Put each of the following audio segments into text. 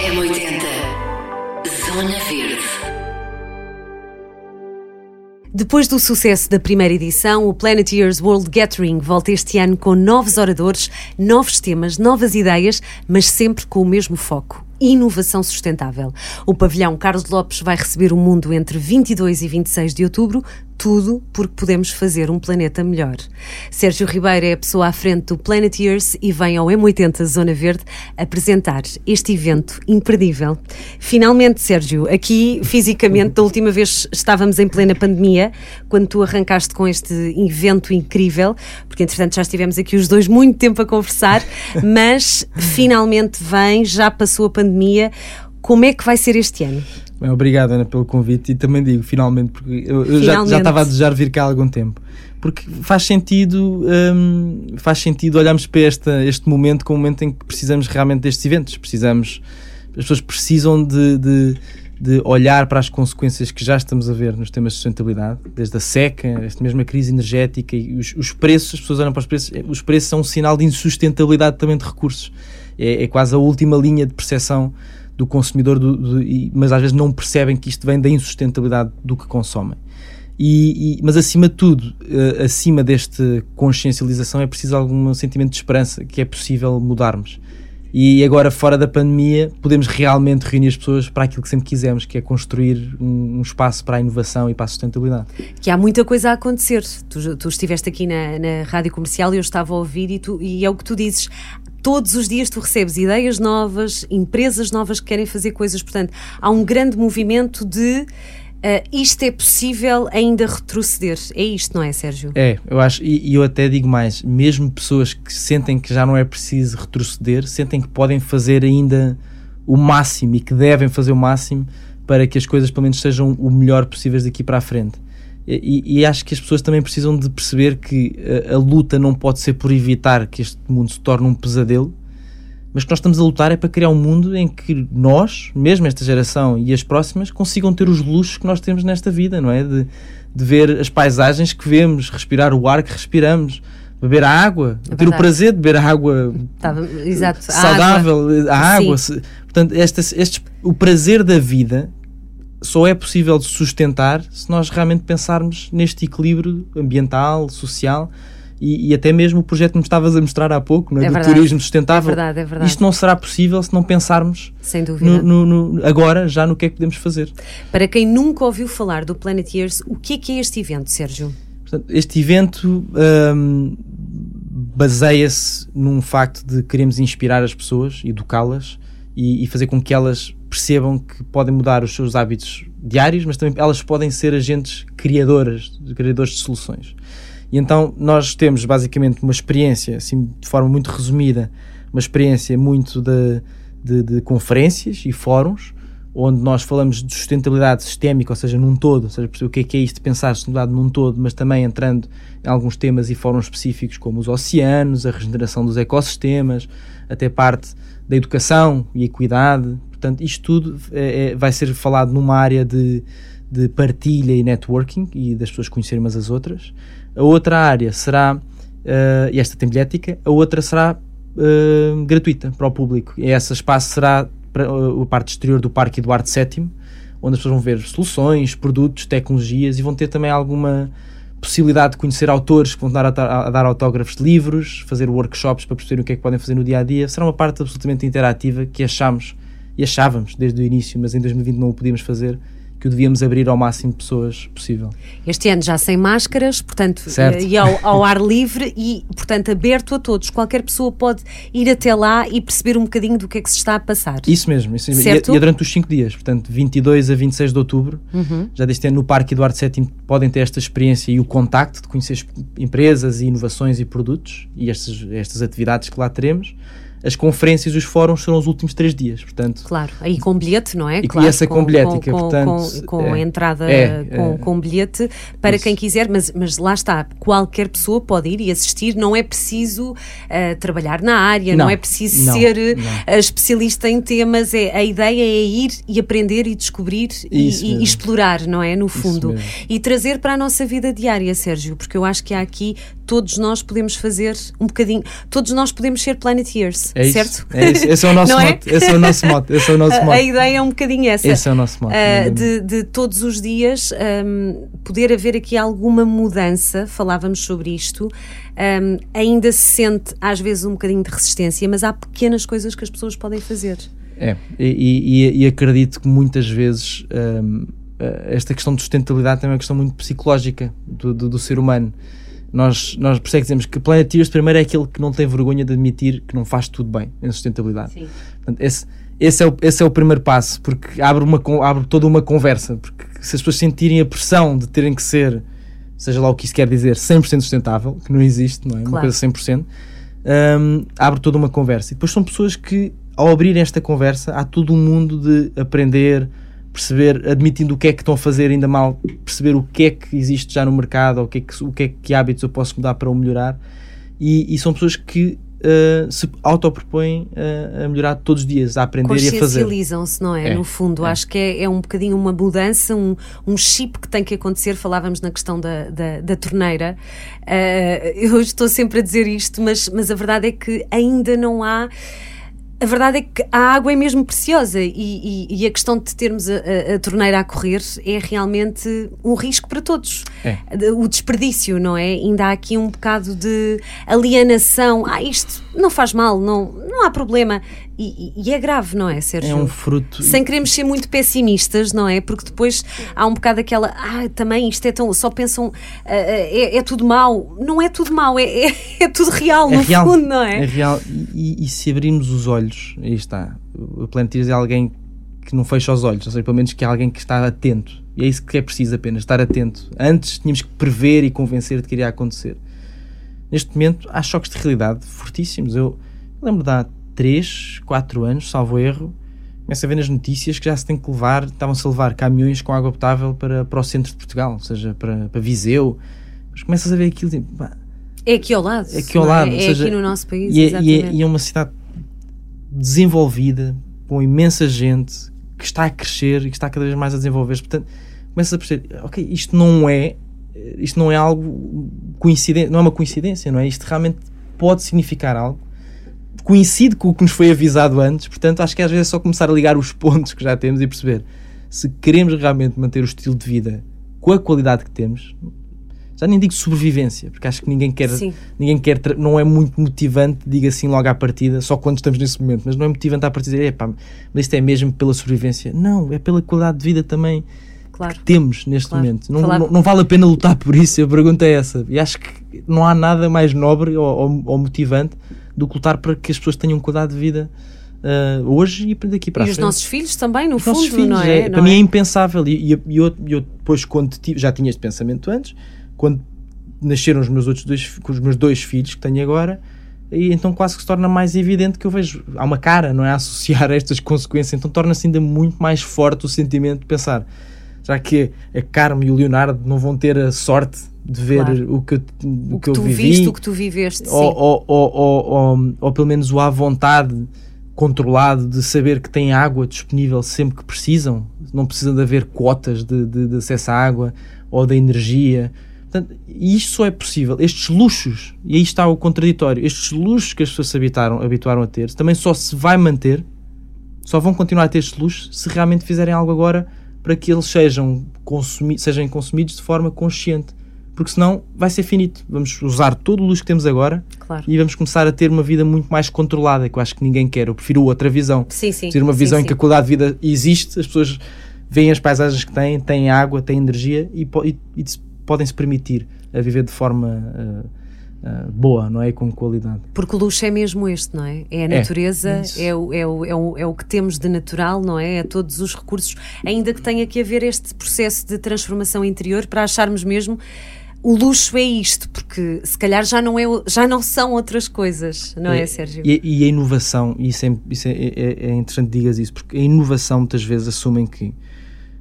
M80 Zona Verde. Depois do sucesso da primeira edição, o Planeteers World Gathering volta este ano com novos oradores, novos temas, novas ideias, mas sempre com o mesmo foco inovação sustentável. O pavilhão Carlos Lopes vai receber o mundo entre 22 e 26 de outubro, tudo porque podemos fazer um planeta melhor. Sérgio Ribeiro é a pessoa à frente do Planeteers e vem ao M80 Zona Verde apresentar este evento imperdível. Finalmente, Sérgio, aqui fisicamente, da última vez estávamos em plena pandemia, quando tu arrancaste com este evento incrível, porque entretanto já estivemos aqui os dois muito tempo a conversar, mas finalmente vem, já passou a pandemia. Como é que vai ser este ano? Bem, obrigado, Ana, pelo convite e também digo, finalmente, porque eu, eu já, já estava a desejar vir cá há algum tempo. Porque faz sentido, hum, faz sentido olharmos para esta, este momento como um momento em que precisamos realmente destes eventos. Precisamos, as pessoas precisam de, de, de olhar para as consequências que já estamos a ver nos temas de sustentabilidade, desde a seca, esta mesma crise energética e os, os preços, as pessoas olham para os preços, os preços são um sinal de insustentabilidade também de recursos. É, é quase a última linha de percepção do consumidor, do, do, mas às vezes não percebem que isto vem da insustentabilidade do que consomem. E, e, mas acima de tudo, uh, acima desta consciencialização, é preciso algum sentimento de esperança que é possível mudarmos. E agora, fora da pandemia, podemos realmente reunir as pessoas para aquilo que sempre quisemos, que é construir um, um espaço para a inovação e para a sustentabilidade. Que há muita coisa a acontecer. Tu, tu estiveste aqui na, na rádio comercial e eu estava a ouvir, e, tu, e é o que tu dizes todos os dias tu recebes ideias novas, empresas novas que querem fazer coisas. Portanto, há um grande movimento de uh, isto é possível ainda retroceder. É isto, não é, Sérgio? É, eu acho, e, e, eu até digo mais: mesmo pessoas que sentem que já não é preciso retroceder, sentem que podem fazer ainda o máximo e que devem fazer o máximo para que as coisas, pelo menos, sejam o melhor possíveis daqui para a frente. E, e, acho que as pessoas também precisam de perceber que a, a, luta não pode ser por evitar que este mundo se torne um pesadelo, mas que nós estamos a lutar é para criar um mundo em que nós, mesmo esta geração e as próximas, consigam ter os luxos que nós temos nesta vida, não é? De, de ver as paisagens que vemos, respirar o ar que respiramos, beber a água, é ter o prazer de beber a água Tava, exato, saudável, a água. A água portanto, este, este, o prazer da vida só é possível de sustentar se nós realmente pensarmos neste equilíbrio ambiental, social e, e até mesmo o projeto que me estavas a mostrar há pouco, não é? é do verdade. turismo sustentável. É verdade, é verdade. Isto não será possível se não pensarmos Sem dúvida. No, no, no, agora já no que é que podemos fazer. Para quem nunca ouviu falar do Planet Years, o que é que é este evento, Sérgio? Este evento hum, baseia-se num facto de queremos inspirar as pessoas, educá-las e, e fazer com que elas percebam que podem mudar os seus hábitos diários, mas também elas podem ser agentes criadoras, criadores de soluções. E então nós temos basicamente uma experiência, assim de forma muito resumida, uma experiência muito de, de, de conferências e fóruns, onde nós falamos de sustentabilidade sistémica, ou seja, num todo, ou seja, o que é, que é isto de pensar sustentabilidade num todo, mas também entrando em alguns temas e fóruns específicos como os oceanos, a regeneração dos ecossistemas, até parte da educação e equidade, Portanto, isto tudo é, é, vai ser falado numa área de, de partilha e networking e das pessoas conhecerem umas as outras. A outra área será, uh, e esta tem bilhética, a outra será uh, gratuita para o público. E esse espaço será para uh, a parte exterior do Parque Eduardo VII, onde as pessoas vão ver soluções, produtos, tecnologias e vão ter também alguma possibilidade de conhecer autores que vão dar, a, dar autógrafos de livros, fazer workshops para perceber o que é que podem fazer no dia a dia. Será uma parte absolutamente interativa que achamos e achávamos desde o início, mas em 2020 não o podíamos fazer, que o devíamos abrir ao máximo de pessoas possível. Este ano já sem máscaras, portanto, certo. e ao, ao, ar livre e, portanto, aberto a todos. Qualquer pessoa pode ir até lá e perceber um bocadinho do que é que se está a passar. Isso mesmo, isso mesmo. E, é, e, é durante os 5 dias, portanto, 22 a 26 de outubro, uhum. já deste ano no Parque Eduardo VII podem ter esta experiência e o contacto de conhecer empresas e inovações e produtos e estas, estas atividades que lá teremos as conferências e os fóruns serão os últimos três dias, portanto... Claro, aí com bilhete, não é? E, claro, e essa com, com bilhética, com, portanto... Com, com é, entrada é, com, é, com bilhete, para isso. quem quiser, mas, mas lá está, qualquer pessoa pode ir e assistir, não é preciso uh, trabalhar na área, não, não. é preciso não, ser não. Uh, especialista em temas, é, a ideia é ir e aprender e descobrir e, e, explorar, não é? No fundo. E trazer para a nossa vida diária, Sérgio, porque eu acho que há aqui todos nós podemos fazer um bocadinho, todos nós podemos ser Planeteers, É certo? É isso. Esse é o nosso Não é? mote. Esse é o nosso mote. Esse é o nosso A, a mote. ideia é um bocadinho essa. Esse é o nosso mote. Uh, de, de todos os dias um, poder haver aqui alguma mudança, falávamos sobre isto, um, ainda se sente às vezes um bocadinho de resistência, mas há pequenas coisas que as pessoas podem fazer. É, e, e- e acredito que muitas vezes hum, eh, esta questão de sustentabilidade também é uma questão muito psicológica do, do, do ser humano. Nós, nós por isso é que dizemos que Planeteers primeiro é aquele que não tem vergonha de admitir que não faz tudo bem em sustentabilidade. Sim. Portanto, esse, esse, é o, esse é o primeiro passo, porque abre, uma, abre toda uma conversa. Porque se as pessoas sentirem a pressão de terem que ser, seja lá o que isso quer dizer, 100% sustentável, que não existe, não é? Uma Claro. coisa 100%, hum, abre toda uma conversa. E depois são pessoas que, ao abrir esta conversa, há todo um mundo de aprender, perceber, admitindo o que é que estão a fazer ainda mal, perceber o que é que existe já no mercado, ou o que é que, o que, é que hábitos eu posso mudar para o melhorar. E, e são pessoas que uh, se autopropõem a, a melhorar todos os dias, a aprender e a fazer. Consciencializam-se, não é? É, No fundo, é. acho que é, é um bocadinho uma mudança, um, um chip que tem que acontecer. Falávamos na questão da, da, da torneira. Eh, eu estou sempre a dizer isto, mas, mas a verdade é que ainda não há. A verdade é que a água é mesmo preciosa e, e- e a questão de termos a, a- a torneira a correr é realmente um risco para todos. É. O desperdício, não é? Ainda há aqui um bocado de alienação. Ah, isto não faz mal, não, não há problema. E, e- é grave, não é, Sérgio? É um fruto. Sem queremos ser muito pessimistas, não é? Porque depois há um bocado aquela, ah, também isto é tão. Só pensam, ah, é, é tudo mau. Não é tudo mau, é, é, é tudo real, é no real, fundo, não é? É real. E, e- e se abrirmos os olhos, aí está. O Planeteers é alguém que não fecha os olhos, ou seja, pelo menos que é alguém que está atento. E é isso que é preciso apenas, estar atento. Antes tínhamos que prever e convencer de que iria acontecer. Neste momento há choques de realidade fortíssimos. Eu lembro de há 3, 4 anos, salvo erro, começo a ver nas notícias que já se tem que levar, estavam-se a levar caminhões com água potável para, para o centro de Portugal, ou seja, para, para Viseu. Mas começas a ver aquilo e pá, É aqui ao lado. É aqui ao não lado, É, É seja, aqui no nosso país, e é, e, é, e é uma cidade desenvolvida, com imensa gente, que está a crescer e que está cada vez mais a desenvolver-se. Portanto, começas a perceber, ok, isto não é, isto não é algo coincidente, não é uma coincidência, não é? Isto realmente pode significar algo. Coincide com o que nos foi avisado antes, portanto, acho que às vezes é só começar a ligar os pontos que já temos e perceber se queremos realmente manter o estilo de vida com a qualidade que temos, já nem digo sobrevivência, porque acho que ninguém quer, Sim. ninguém quer, não é muito motivante, diga assim logo à partida, só quando estamos nesse momento, mas não é motivante à partida dizer, "Epá, mas isto é mesmo pela sobrevivência. Não, é pela qualidade de vida também Claro. que temos neste Claro. momento. Não, Falava- não, não vale a pena lutar por isso, a pergunta é essa. E acho que não há nada mais nobre ou, ou- ou motivante do que lutar para que as pessoas tenham qualidade de vida ah, hoje e daqui para E a os frente. nossos filhos também, no Os fundo, filhos, não é? para Não mim é? é impensável. E, e, e eu, eu depois, quando tive, já tinha este pensamento antes, quando nasceram os meus outros dois, com os meus dois filhos que tenho agora, e então quase que se torna mais evidente que eu vejo. Há uma cara, não é? A associar a estas consequências, então torna-se ainda muito mais forte o sentimento de pensar. Já que a Carmen e o Leonardo não vão ter a sorte de ver Claro. o que, o O que que eu tu vivi, viste, o que tu viveste, ou, ou, ou, ou, pelo menos o à vontade controlado de saber que têm água disponível sempre que precisam, não precisa de haver cotas de, de, de acesso à água ou da energia. Portanto, isto só é possível, estes luxos, e aí está o contraditório, estes luxos que as pessoas se habitaram, habituaram a ter, também só se vai manter, só vão continuar a ter estes luxos se realmente fizerem algo agora para que eles sejam, consumi sejam consumidos de forma consciente. Porque senão vai ser finito. Vamos usar todo o luxo que temos agora Claro. e vamos começar a ter uma vida muito mais controlada, que eu acho que ninguém quer. Eu prefiro outra visão. Sim, sim. Ter uma visão sim. em que a qualidade de vida existe, as pessoas veem as paisagens que têm, têm água, têm energia e, e- e podem se permitir a viver de forma ah, ah, boa, não é? Com qualidade. Porque o luxo é mesmo este, não é? É a É, natureza, isso. é, o, é, o, é, o, é o que temos de natural, não é? É todos os recursos, ainda que tenha que haver este processo de transformação interior para acharmos mesmo o luxo é isto, porque se calhar já não, é, já não são outras coisas, não é, Sérgio? E, e a inovação, isso, é, isso é, é- é interessante digas isso, porque a inovação muitas vezes assumem que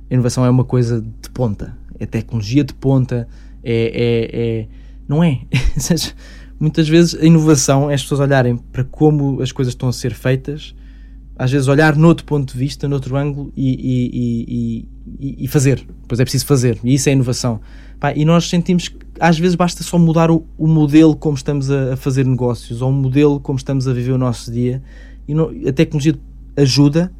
a inovação é uma coisa de ponta, é tecnologia de ponta, é, é- é- não é. Seja, muitas vezes a inovação é as pessoas olharem para como as coisas estão a ser feitas, às vezes olhar noutro ponto de vista, noutro ângulo e, e, e, e fazer. Pois é preciso fazer. E isso é inovação. Pá, e nós sentimos que às vezes basta só mudar o, o modelo como estamos a, a, fazer negócios ou o modelo como estamos a viver o nosso dia. E não, a tecnologia ajuda,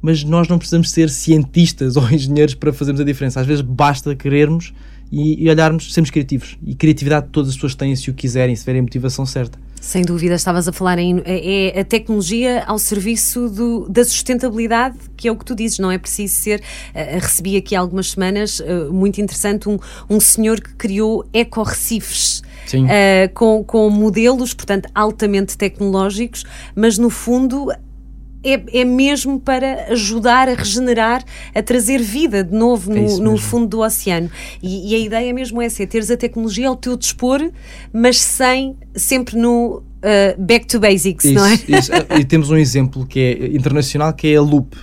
mas nós não precisamos ser cientistas ou engenheiros para fazermos a diferença. Às vezes basta querermos e, e olharmos, sermos criativos. E criatividade todas as pessoas têm se o quiserem, se tiverem a motivação certa. Sem dúvida, estavas a falar em é, é a tecnologia ao serviço do, da sustentabilidade, que é o que tu dizes, não é preciso ser. Uh, recebi aqui há algumas semanas, uh, muito interessante, um, um senhor que criou eco-recifes. Uh, com, com modelos, portanto, altamente tecnológicos, mas no fundo é, é mesmo para ajudar a regenerar, a trazer vida de novo no, é no fundo do oceano. E, e, a ideia mesmo é essa, é teres a tecnologia ao teu dispor, mas sem, sempre no uh, back to basics, isso, não é? Isso. E temos um exemplo que é internacional, que é a Loop.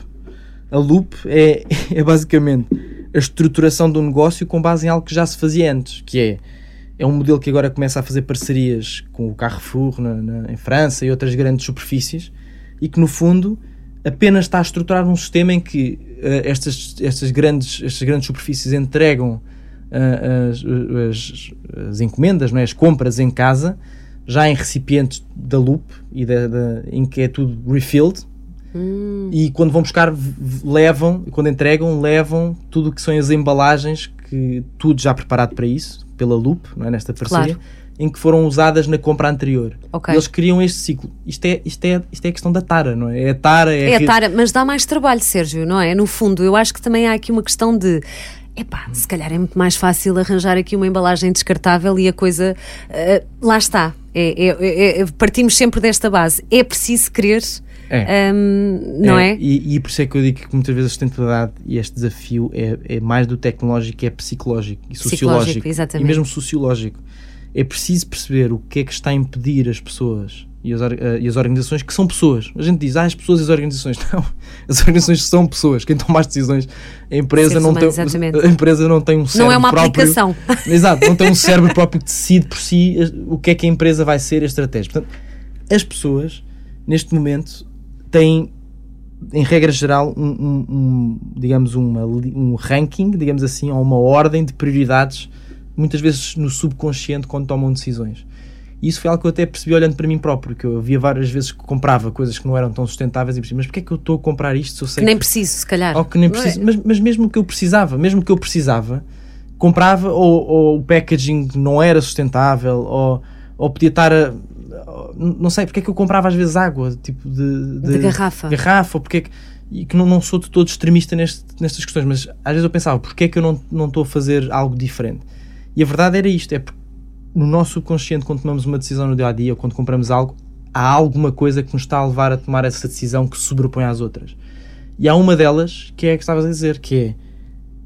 A Loop é, é basicamente a estruturação do negócio com base em algo que já se fazia antes, que é é um modelo que agora começa a fazer parcerias com o Carrefour na, na, em França e outras grandes superfícies e que no fundo apenas está a estruturar um sistema em que uh, estas, estas, grandes, estas grandes superfícies entregam uh, as, as, as, encomendas, não é? as compras em casa, já em recipientes da loop e da, da em que é tudo refilled. Hum. E quando vão buscar, levam, quando entregam, levam tudo o que são as embalagens, que tudo já preparado para isso, pela loop, não é? nesta parceria. Claro em que foram usadas na compra anterior. Okay. Eles criam este ciclo. Isto é, isto, é, isto é a questão da tara, não é? É a tara. É, é a tara, mas dá mais trabalho, Sérgio, não é? No fundo, eu acho que também há aqui uma questão de. Epá, se calhar é muito mais fácil arranjar aqui uma embalagem descartável e a coisa. Uh, lá está. É, é, é, é, partimos sempre desta base. É preciso querer. É. Um, não é? é? E, e, por isso é que eu digo que muitas vezes a sustentabilidade e este desafio é, mais do tecnológico, é psicológico e sociológico. Exatamente. E mesmo sociológico é preciso perceber o que é que está a impedir as pessoas e as, uh, e as organizações que são pessoas. A gente diz, ah, as pessoas e as organizações. Não, as organizações são pessoas. Quem toma as decisões, a empresa, não tem, a empresa não tem um cérebro Não é uma próprio, aplicação. Exato, não tem um cérebro próprio que decide por si o que é que a empresa vai ser a estratégia. Portanto, as pessoas, neste momento, têm em regra geral, um, um, um digamos, uma, um ranking, digamos assim, ou uma ordem de prioridades muitas vezes no subconsciente quando tomam decisões. E isso foi algo que eu até percebi olhando para mim próprio, que eu via várias vezes que comprava coisas que não eram tão sustentáveis e percebi, mas porquê é que eu estou a comprar isto se eu sei que nem que... preciso, se calhar. Ou que nem preciso, é? mas, mas mesmo que eu precisava, mesmo que eu precisava, comprava ou, ou o packaging não era sustentável ou, ou podia estar a, não sei, porque é que eu comprava às vezes água, tipo de, de, de garrafa. garrafa, ou porque é que, e que não, não sou de todo extremista neste, nestas questões, mas às vezes eu pensava, porque é que eu não, não estou a fazer algo diferente? E a verdade era isto: é porque no nosso subconsciente, quando tomamos uma decisão no dia a dia ou quando compramos algo, há alguma coisa que nos está a levar a tomar essa decisão que se sobrepõe às outras. E há uma delas que é a que estavas a dizer, que é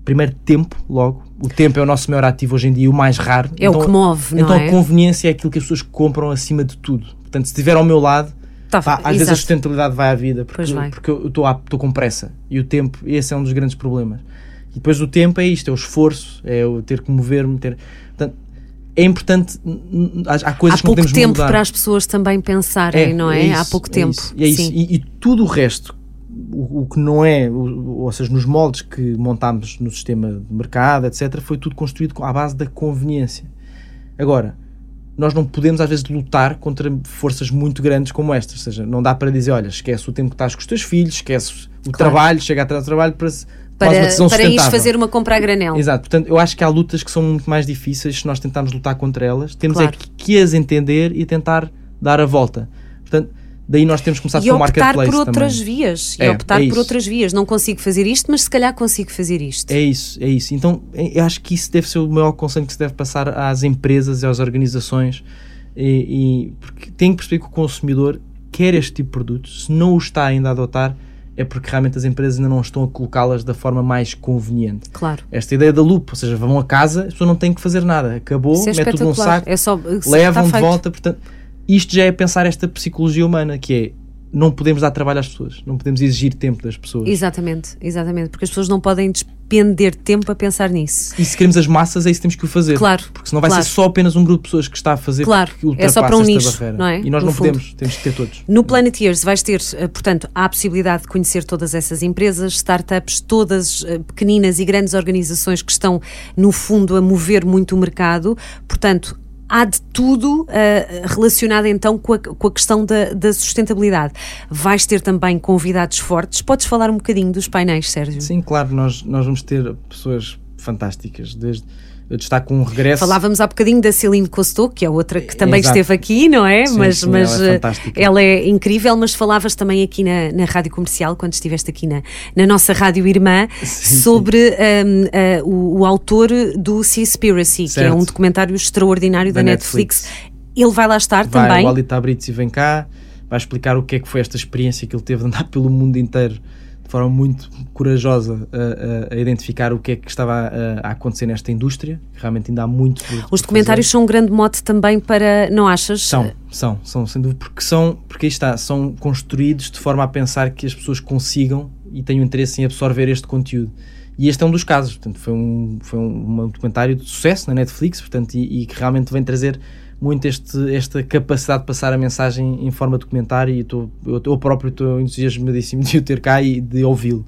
primeiro tempo, logo. O tempo é o nosso maior ativo hoje em dia, o mais raro. É então, o que move, não então é? Então a conveniência é aquilo que as pessoas compram acima de tudo. Portanto, se estiver ao meu lado, tá, pá, às exato. vezes a sustentabilidade vai à vida, porque, porque eu estou com pressa. E o tempo, esse é um dos grandes problemas. E depois o tempo é isto, é o esforço, é o ter que mover-me, ter... Portanto, é importante, há coisas há que não podemos tempo para as pessoas também pensarem, é, não é? é isso, há pouco é tempo. Isso, é isso. E, e, tudo o resto, o, o que não é, o, ou seja, nos moldes que montámos no sistema de mercado, etc., foi tudo construído à base da conveniência. Agora, nós não podemos às vezes lutar contra forças muito grandes como estas, ou seja, não dá para dizer, olha, esquece o tempo que estás com os teus filhos, esquece o claro. trabalho, chega atrás do trabalho para para, para ir fazer uma compra a granel. Exato, portanto, eu acho que há lutas que são muito mais difíceis se nós tentarmos lutar contra elas. Temos é claro. é que, que, as entender e tentar dar a volta. Portanto, daí nós temos que começar e com o marketplace por outras também. vias. E é, optar é por outras vias. Não consigo fazer isto, mas se calhar consigo fazer isto. É isso, é isso. Então, é, eu acho que isso deve ser o maior conselho que se deve passar às empresas e às organizações. E, e porque tem que perceber que o consumidor quer este tipo de produto. Se não o está ainda a adotar, é porque realmente as empresas ainda não estão a colocá-las da forma mais conveniente. Claro. Esta ideia da loop, ou seja, vão a casa, as pessoas não têm que fazer nada. Acabou, é mete tudo num saco, é só, levam de volta. Portanto, isto já é pensar esta psicologia humana, que é não podemos dar trabalho às pessoas, não podemos exigir tempo das pessoas. Exatamente, exatamente, porque as pessoas não podem despender tempo a pensar nisso. E se queremos as massas, é isso que temos que o fazer. Claro. Porque senão vai claro. ser só apenas um grupo de pessoas que está a fazer Claro, que é só para um ultrapassa nicho, barreira. não é? E nós No não fundo. podemos, temos que ter todos. No Planet Years vais ter, eh, portanto, a possibilidade de conhecer todas essas empresas, startups, todas eh, pequeninas e grandes organizações que estão, no fundo, a mover muito o mercado. Portanto, há de tudo eh, relacionado então com a, com a questão da, da sustentabilidade. Vais ter também convidados fortes. Podes falar um bocadinho dos painéis, Sérgio? Sim, claro, nós, nós vamos ter pessoas fantásticas. Desde, destaco um regresso. Falávamos há bocadinho da Celine Cousteau, que é outra que também Exato. esteve aqui, não é? Sim, mas sim, mas ela é eh, ela é incrível, mas falavas também aqui na, na rádio comercial, quando estiveste aqui na, na nossa rádio irmã, Sim, sobre hum, eh, o, o autor do Seaspiracy, que é Certo. um documentário extraordinário da, Da Netflix. Netflix. Ele vai lá estar vai também. o Ali Tabrizi vem cá, vai explicar o que é que foi esta experiência que ele teve de andar pelo mundo inteiro forma muito corajosa a, a- a identificar o que é que estava a, a acontecer nesta indústria, realmente ainda há muito por- Os documentários são um grande mote também para, não achas? São, são, são, sem dúvida, porque são, porque aí está, são construídos de forma a pensar que as pessoas consigam e tenham interesse em absorver este conteúdo. E este é um dos casos, portanto, foi um, foi um, um documentário de sucesso na Netflix, portanto, e, e que realmente vem trazer muito este, esta capacidade de passar a mensagem em forma documentária e estou- eu, eu próprio estou entusiasmadíssimo de o ter cá e de ouvi-lo.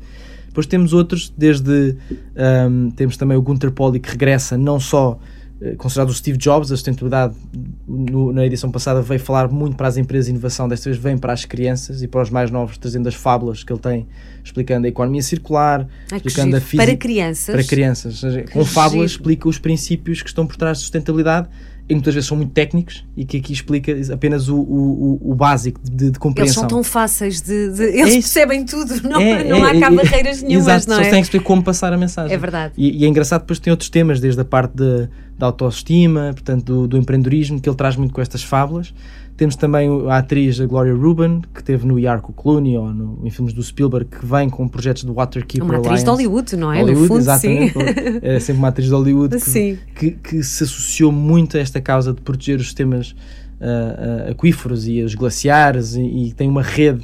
Depois temos outros, desde ahm, temos também o Gunter Pauli que regressa não só eh, considerado o Steve Jobs, a sustentabilidade no- na edição passada veio falar muito para as empresas de inovação, desta vez vem para as crianças e para os mais novos, trazendo as fábulas que ele tem, explicando a economia circular, que explicando a física Para crianças. para crianças. Seja, com fábulas giro. explica os princípios que estão por trás de sustentabilidade e muitas vezes são muito técnicos e que aqui explica apenas o, o, o- básico de, de Eles compreensão. são tão fáceis de. de- eles É percebem tudo, não, É, não há é, cá é, barreiras nenhumas, Exato, não só é? têm que perceber como passar a mensagem. É verdade. E, e é engraçado, depois tem outros temas, desde a parte de- da autoestima, portanto, do, do empreendedorismo, que ele traz muito com estas fábulas. Temos também a atriz a Gloria Rubin, que teve no Yarko Clooney ou no, em filmes do Spielberg, que vem com projetos do Waterkeeper Uma atriz de Alliance. Hollywood, não é? Hollywood, no fundo, exatamente. sim. É sempre uma atriz de Hollywood que, que, que se associou muito a esta causa de proteger os sistemas ah, ah, aquíferos e os glaciares e, e tem uma rede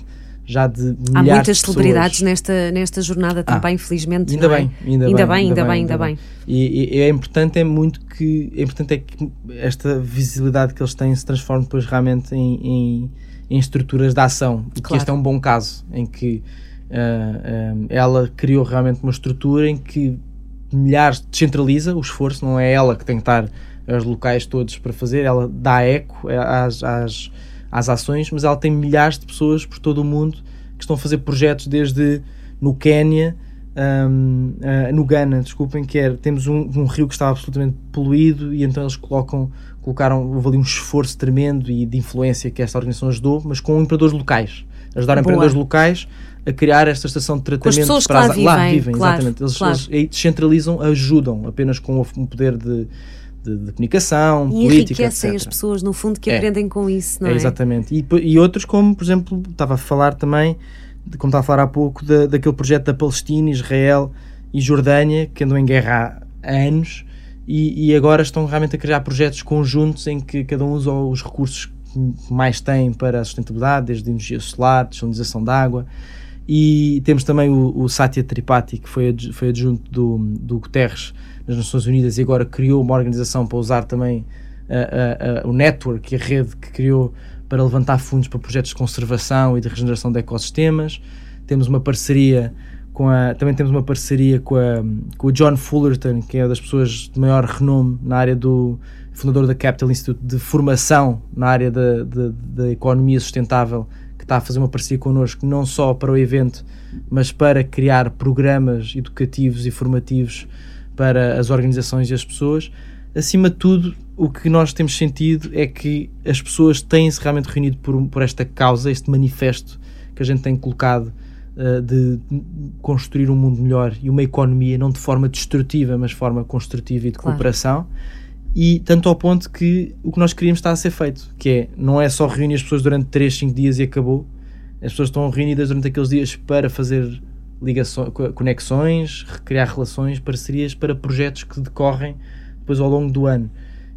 já de Há muitas de celebridades nesta, nesta jornada também, infelizmente. Ainda é? bem, ainda, Ainda bem, bem, ainda bem, ainda bem. E, e é importante é muito que é importante é que esta visibilidade que eles têm se transforme depois realmente em, em, em estruturas de ação. E que Claro. este é um bom caso em que ah, ah, ela criou realmente uma estrutura em que milhares descentraliza o esforço, não é ela que tem que estar aos locais todos para fazer, ela dá eco às, às, às ações, mas ela tem milhares de pessoas por todo o mundo que estão a fazer projetos desde no Quénia, hum, ah, no Ghana, desculpem, que é, temos um, um rio que estava absolutamente poluído e então eles colocam, colocaram, houve ali um esforço tremendo e de influência que esta organização ajudou, mas com empreendedores locais. Ajudaram Boa. empreendedores locais a criar esta estação de tratamento para lá as- lá vivem, vivem, claro, exatamente. Eles, claro. eles descentralizam, ajudam apenas com um poder de, de, de comunicação, E política, enriquecem etc. as pessoas, no fundo, que É. aprendem com isso, não é? É, exatamente. E, e outros, como por exemplo, estava a falar também, de, como estava a falar há pouco, da, daquele projeto da Palestina, Israel e Jordânia, que andam em guerra há anos e, e agora estão realmente a criar projetos conjuntos em que cada um usa os recursos que mais tem para a sustentabilidade, desde energia solar, desalinização de água. E temos também o, o Satya Tripathi, que foi, foi adjunto do, do Guterres nas Nações Unidas e agora criou uma organização para usar também a- a- a- o network e a rede que criou para levantar fundos para projetos de conservação e de regeneração de ecossistemas. Temos uma parceria com a, também temos uma parceria com, a, com o John Fullerton, que é uma das pessoas de maior renome na área do fundador da Capital Institute de formação na área da, da, da economia sustentável, que está a fazer uma parceria connosco, não só para o evento, mas para criar programas educativos e formativos para as organizações e as pessoas. Acima de tudo, o que nós temos sentido é que as pessoas têm-se realmente reunido por, por esta causa, este manifesto que a gente tem colocado uh, de construir um mundo melhor e uma economia não de forma destrutiva, mas de forma construtiva e de Claro. cooperação. E tanto ao ponto que o que nós queríamos está a ser feito, que é, não é só reunir as pessoas durante 3, 5 dias e acabou. As pessoas estão reunidas durante aqueles dias para fazer ligações, co- conexões, criar relações, parcerias para projetos que decorrem depois ao longo do ano.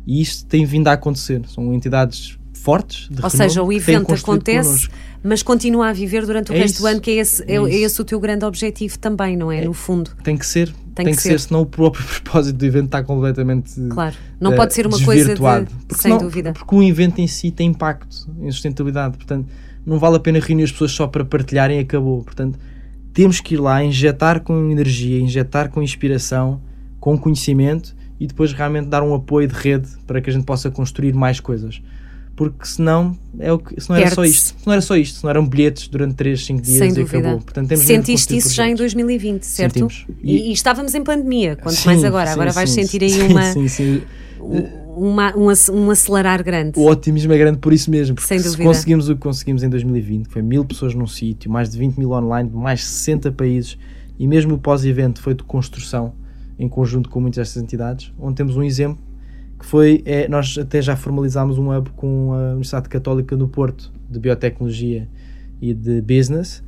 E isto tem vindo a acontecer. São entidades fortes. de Ou seja, o evento acontece, connosco. mas continua a viver durante o É resto do isso, ano, que é esse, é, é é esse o teu grande objetivo também, não é? No fundo, Tem que ser, Tem tem, que que, ser. senão o próprio propósito do evento está completamente claro. Não eh, pode ser uma coisa de. Porque sem senão- dúvida. Porque o evento em si tem impacto em sustentabilidade, portanto, não vale a pena reunir as pessoas só para partilharem e acabou. Portanto, temos que ir lá, injetar com energia, injetar com inspiração, com conhecimento e depois realmente dar um apoio de rede para que a gente possa construir mais coisas. Porque senão, é o que, se não era só isto, se não era só isto, se não eram bilhetes durante 3, 5 dias Sem e dúvida. acabou. Portanto, temos Sentiste isso já em projetos. 2020, certo? E, E- e estávamos em pandemia, quanto Sim, mais agora. sim, agora vais sim, sentir aí sim, uma, sim, sim. Uma- um, um acelerar grande. O otimismo é grande por isso mesmo. Porque se conseguimos o que conseguimos em 2020, que foi mil pessoas num sítio, mais de 20 mil online, mais de 60 países, e mesmo o pós-evento foi de construção em conjunto com muitas destas entidades, onde temos um exemplo que foi, é, nós até já formalizámos um hub com a Universidade Católica do Porto, de Biotecnologia e de Business,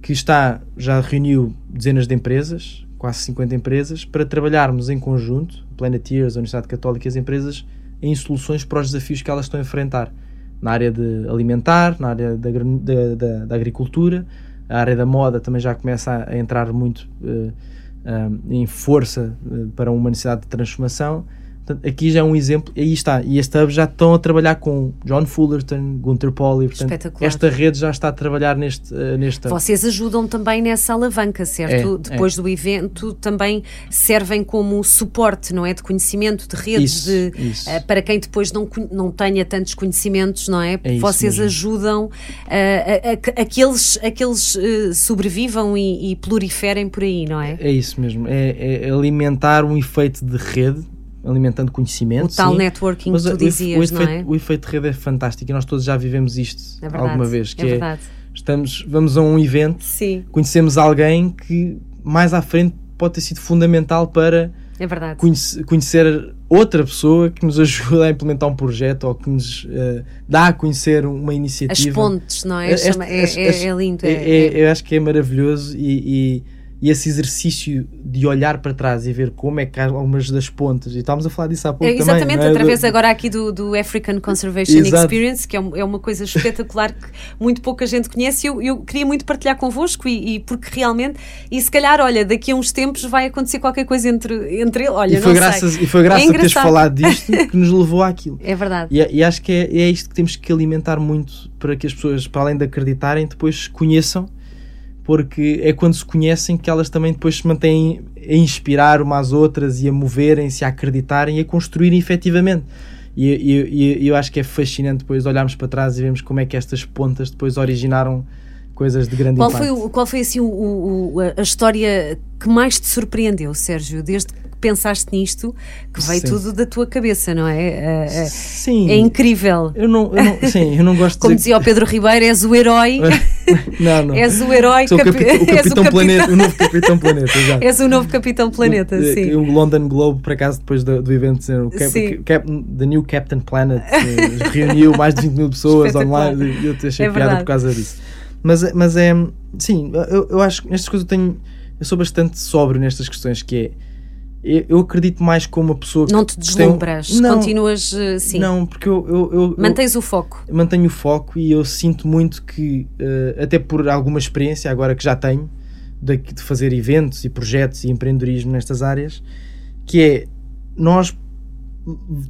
que está, já reuniu dezenas de empresas, quase 50 empresas, para trabalharmos em conjunto, Planeteers, a Universidade Católica e as empresas, em soluções para os desafios que elas estão a enfrentar na área de alimentar, na área da, da, da- da agricultura, a área da moda também já começa a, entrar muito eh, ah, em força eh, para uma necessidade de transformação. Portanto, aqui já é um exemplo, aí está. E este hub já estão a trabalhar com John Fullerton, Gunter Pauli, portanto, Espetacular. esta rede já está a trabalhar neste, eh, neste hub. Vocês ajudam também nessa alavanca, certo? É, Depois do evento, também servem como suporte, não é? De conhecimento, de redes, Isso, de, isso. eh, para quem depois não, não tenha tantos conhecimentos, não é? É Vocês mesmo. ajudam eh, a, a que aqueles, aqueles eh, sobrevivam e, e proliferem por aí, não é? É isso mesmo, é, é alimentar um efeito de rede, alimentando conhecimento. O tal sim, networking mas que tu dizias, o não efeito, é? o efeito de rede é fantástico e nós todos já vivemos isto É verdade. alguma vez. Que é é, verdade. estamos, vamos a um evento, Sim, conhecemos alguém que mais à frente pode ter sido fundamental para é verdade. conhece- conhecer outra pessoa que nos ajuda a implementar um projeto ou que nos eh, dá a conhecer uma As iniciativa. pontes, não é? Chama- é, as- é- as- é lindo. É- é- é- eu acho que é maravilhoso e, e- e esse exercício de olhar para trás e ver como é que há algumas das pontas, e estávamos a falar disso há pouco É, também. exatamente, não é? através agora aqui do, do African Conservation Exato. Experience, que é, é uma coisa espetacular que muito pouca gente conhece. Eu, eu queria muito partilhar convosco e, e porque realmente, e se calhar, olha, daqui a uns tempos vai acontecer qualquer coisa entre, entre ele. Olha, e foi graças, sei. e foi graças É a teres falado disto que nos levou àquilo. É verdade. E, e acho que é, é isto que temos que alimentar muito para que as pessoas, para além de acreditarem, depois conheçam, porque é quando se conhecem que elas também depois se mantêm a inspirar umas às outras e a moverem-se, a acreditarem e a construírem efetivamente. E, e- e eu acho que é fascinante depois olharmos para trás e vermos como é que estas pontas depois originaram coisas de grande Qual impacto. foi, qual foi assim o- o- a história que mais te surpreendeu, Sérgio, desde que pensaste nisto, que veio Sim. tudo da tua cabeça, não é? É, é- Sim. é incrível. Eu não, eu não, sim, eu não gosto de Como dizer dizia o Pedro Ribeiro, és o herói, não, não. és o herói, Sou o, capi- capitão, o és Capitão Planeta, o novo Capitão Planeta, exato. És o novo Capitão Planeta, sim. O London Globe, por acaso, depois do, do evento, dizer, o Cap. Cap, The New Captain Planet eh, reuniu mais de 20 mil pessoas online e eu te achei É piada por causa disso. Mas, mas é, sim, eu, eu acho que nestas coisas eu tenho, eu sou bastante sóbrio nestas questões, que é, eu, eu acredito mais como uma pessoa que Não te tem um- deslumbras, não, continuas eh, sim. Não, porque eu, eu, eu, eu- Mantens o foco. mantenho o foco e eu sinto muito que, eh, até por alguma experiência agora que já tenho, de, de fazer eventos e projetos e empreendedorismo nestas áreas, que é nós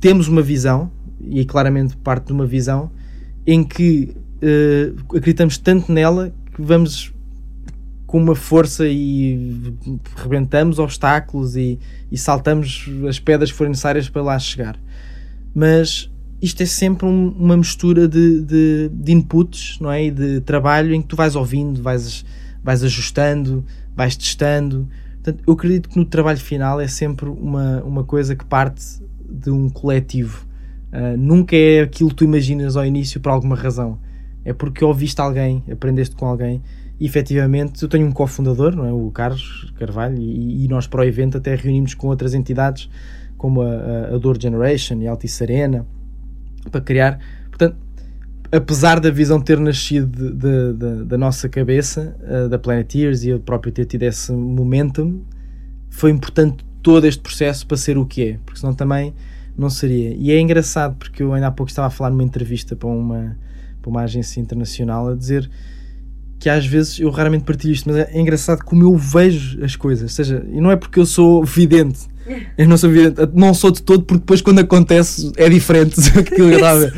temos uma visão, e é claramente parte de uma visão, em que eh, acreditamos tanto nela que vamos com uma força e rebentamos obstáculos e, e saltamos as pedras que forem necessárias para lá chegar. Mas isto é sempre um- uma mistura de, de, de inputs não é? e de trabalho em que tu vais ouvindo, vais, vais ajustando, vais testando. Portanto, eu acredito que no trabalho final é sempre uma, uma coisa que parte de um coletivo. Ah, nunca é aquilo que tu imaginas ao início por alguma razão. É porque ouviste alguém, aprendeste com alguém efetivamente eu tenho um cofundador, não é? o Carlos Carvalho, e, e nós para o evento até reunimos com outras entidades como a, a, Dor Generation e a Altice para criar. Portanto, apesar da visão ter nascido de- de- de- da nossa cabeça, eh, da Planeteers e eu próprio ter tido esse momentum, foi importante todo este processo para ser o que é, porque senão também não seria. E é engraçado porque eu ainda há pouco estava a falar numa entrevista para uma, para uma agência internacional a dizer que às vezes eu raramente partilho isto, mas é engraçado como eu vejo as coisas. Ou seja, e não é porque eu sou vidente. Eu não sou vidente, não sou de todo, porque depois quando acontece é diferente do que eu estava a ver.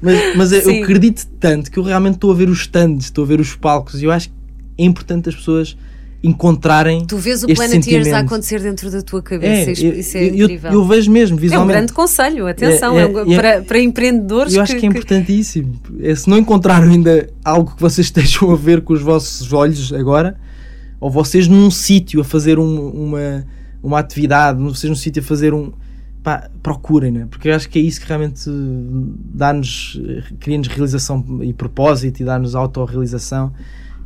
Mas, mas eu Sim. acredito tanto que eu realmente estou a ver os stands, estou a ver os palcos e eu acho que é importante as pessoas encontrarem. Tu vês o Planeteers a acontecer dentro da tua cabeça. isso, eu, isso é eu- eu- incrível. eu vejo mesmo, é um visualmente. grande conselho, atenção, É, é, é, é- para, para empreendedores Eu acho que é importantíssimo. É, se não encontraram ainda algo que vocês estejam a ver com os vossos olhos agora, ou vocês num sítio a fazer um- uma, uma atividade, vocês num sítio a fazer um. Pá, procurem, né? porque eu acho que é isso que realmente dá-nos, eh, cria-nos realização e propósito e dá-nos autorrealização.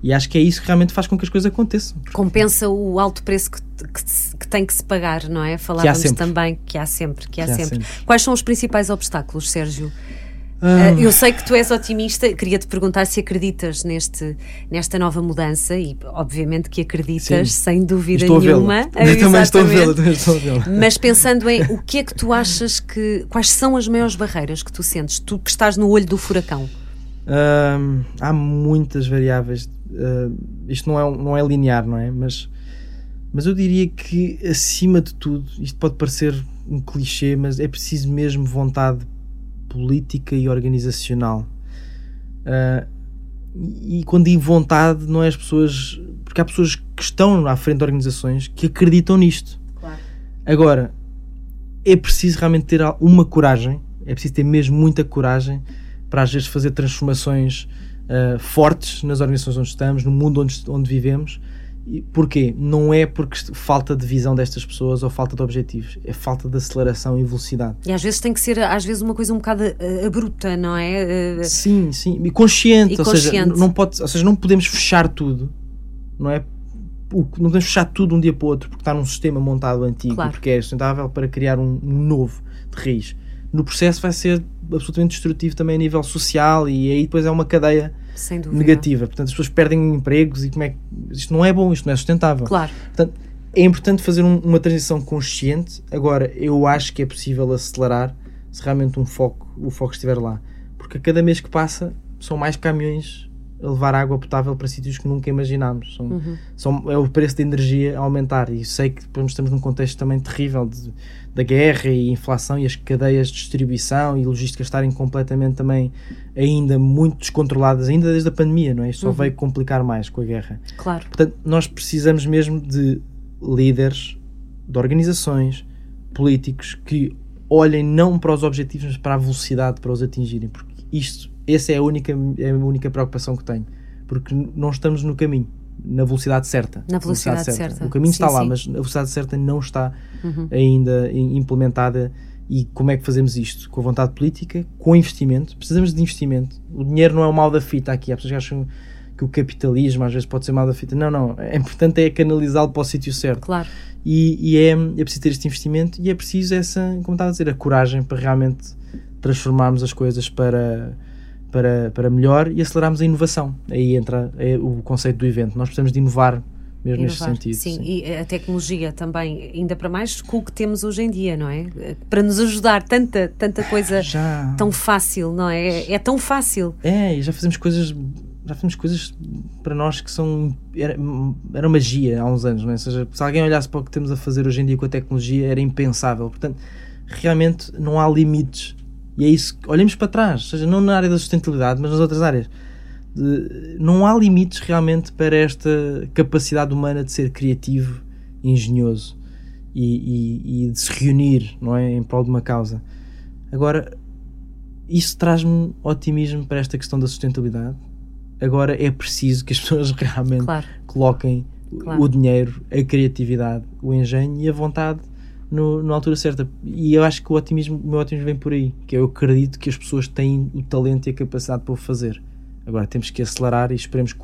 E acho que é isso que realmente faz com que as coisas aconteçam. compensa o alto preço que, que que tem que se pagar, não é? Falávamos sempre. também que há sempre, que há, Que há sempre. sempre. Quais são os principais obstáculos, Sérgio? Ah, Uh, eu sei que tu és otimista, queria te perguntar se acreditas neste, nesta nova mudança e obviamente que acreditas, Sim. sem dúvida estou a nenhuma. Eu também estou a vê-la. também estou a vê-la. Mas pensando em o que é que tu achas que. Quais são as maiores barreiras que tu sentes? Tu que estás no olho do furacão. Hum, há muitas variáveis. Uh, isto não é, não é linear, não é? Mas, mas eu diria que, acima de tudo, isto pode parecer um clichê, mas é preciso mesmo vontade política e organizacional. Uh, e e quando digo vontade, não é as pessoas. Porque há pessoas que estão à frente de organizações que acreditam nisto. Claro. Agora, é preciso realmente ter uma coragem, é preciso ter mesmo muita coragem para às vezes fazer transformações uh, fortes nas organizações onde estamos, no mundo onde, onde vivemos. E porquê? Não é porque falta de visão destas pessoas ou falta de objetivos, é falta de aceleração e velocidade. E às vezes tem que ser, às vezes, uma coisa um bocado uh, abrupta, não é? Uh, Sim, sim, e consciente, E ou seja, consciente. n- não pode, ou seja, não podemos fechar tudo, não é? Não podemos fechar tudo um dia para o outro porque está num sistema montado antigo, Claro. porque é sustentável para criar um, um novo de raiz. No processo vai ser absolutamente destrutivo também a nível social e aí depois é uma cadeia negativa. Portanto, as pessoas perdem empregos e como é que isto não é bom, isto não é sustentável. Claro. Portanto, é importante fazer um- uma transição consciente. Agora, eu acho que é possível acelerar se realmente um foco, o foco estiver lá. Porque a cada mês que passa, são mais caminhões levar água potável para sítios que nunca imaginámos. São, Uhum. são- é o preço da energia a aumentar. E sei que depois estamos num contexto também terrível de, da guerra e inflação e as cadeias de distribuição e logística estarem completamente também ainda muito descontroladas, ainda desde a pandemia, não é? Isto só Uhum. veio complicar mais com a guerra. Claro. Portanto, nós precisamos mesmo de líderes, de organizações, políticos que olhem não para os objetivos, mas para a velocidade para os atingirem, porque isto, essa é a única, é a única preocupação que tenho, porque não estamos no caminho, na velocidade certa. Na velocidade certa. O caminho Sim, está lá, sim. mas a velocidade certa não está Uhum. ainda im- implementada. E como é que fazemos isto? Com a vontade política, com investimento. Precisamos de investimento. O dinheiro não é o mal da fita aqui. Há pessoas que acham que o capitalismo às vezes pode ser mal da fita. Não, não. É importante é canalizá-lo para o sítio certo. Claro. E, e é, é preciso ter este investimento e é preciso essa, como estava a dizer, a coragem para realmente transformarmos as coisas para, para, para melhor e acelerarmos a inovação. Aí entra é, o conceito do evento. Nós precisamos de inovar mesmo neste Inovar. sentido. Sim, e a tecnologia também, ainda para mais com o que temos hoje em dia, não é? Para nos ajudar, tanta, tanta coisa Já. tão fácil, não é? É tão fácil. É, e já fazemos coisas já fazemos coisas para nós que são era, era magia há uns anos, não é? Ou seja, se alguém olhasse para o que temos a fazer hoje em dia com a tecnologia era impensável. Portanto, realmente não há limites. E é isso, olhemos para trás, ou seja, não na área da sustentabilidade, mas nas outras áreas. Não há limites realmente para esta capacidade humana de ser criativo, engenhoso e, e- e de se reunir, não é, em prol de uma causa. Agora, isso traz-me otimismo para esta questão da sustentabilidade. Agora é preciso que as pessoas realmente Claro. coloquem Claro. o dinheiro, a criatividade, o engenho e a vontade no- na altura certa. E eu acho que o otimismo, o meu otimismo vem por aí, que eu acredito que as pessoas têm o talento e a capacidade para o fazer. Agora temos que acelerar e esperemos que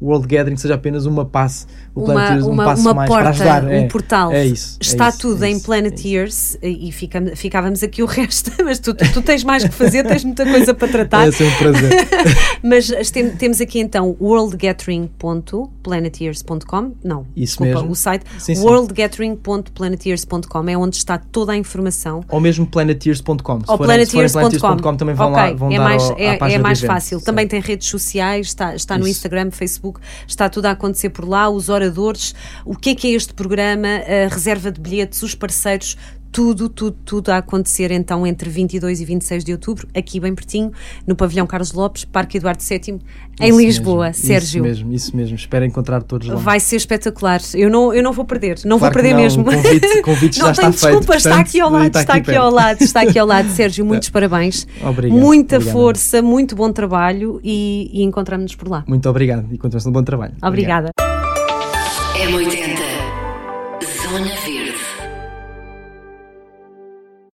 World Gathering seja apenas uma passe, o uma, Planeteers um uma, passo uma mais porta, para ajudar. um é, portal. É isso. é Está isso, tudo é em isso, Planeteers e fica, ficávamos aqui o resto, mas tu, tu, tu tens mais que fazer, tens muita coisa para tratar. É sempre um prazer. mas tem, temos aqui então worldgathering.planeteers.com não, Isso desculpa, mesmo. o site Sim, sim. worldgathering.planeteers.com é onde está toda a informação Ou mesmo planeteers.com. Ou planeteers.com também vão lá Ok, vão é dar mais, ao- à é, é mais fácil. Também tem redes sociais, está, está no Isso. Instagram, Facebook, está tudo a acontecer por lá, os oradores, o que é que é este programa, a reserva de bilhetes, os parceiros, tudo, tudo, tudo a acontecer então entre 22 e 26 de outubro, aqui bem pertinho, no pavilhão Carlos Lopes, Parque Eduardo VII, em Isso Lisboa. mesmo, Sérgio, Isso mesmo, isso mesmo. Espero encontrar todos lá. vai ser espetacular. Eu não, eu não vou perder, não Claro vou perder não, mesmo. convite- convite já não está tenho feito, desculpa, está portanto, aqui ao lado, está está aqui aqui ao lado, está aqui ao lado. Sérgio, muitos parabéns. Obrigado, Muita obrigado. força, muito bom trabalho e, e encontramos-nos por lá. Muito obrigado e continuação de bom trabalho. Obrigado. Obrigada. M80 Zona Verde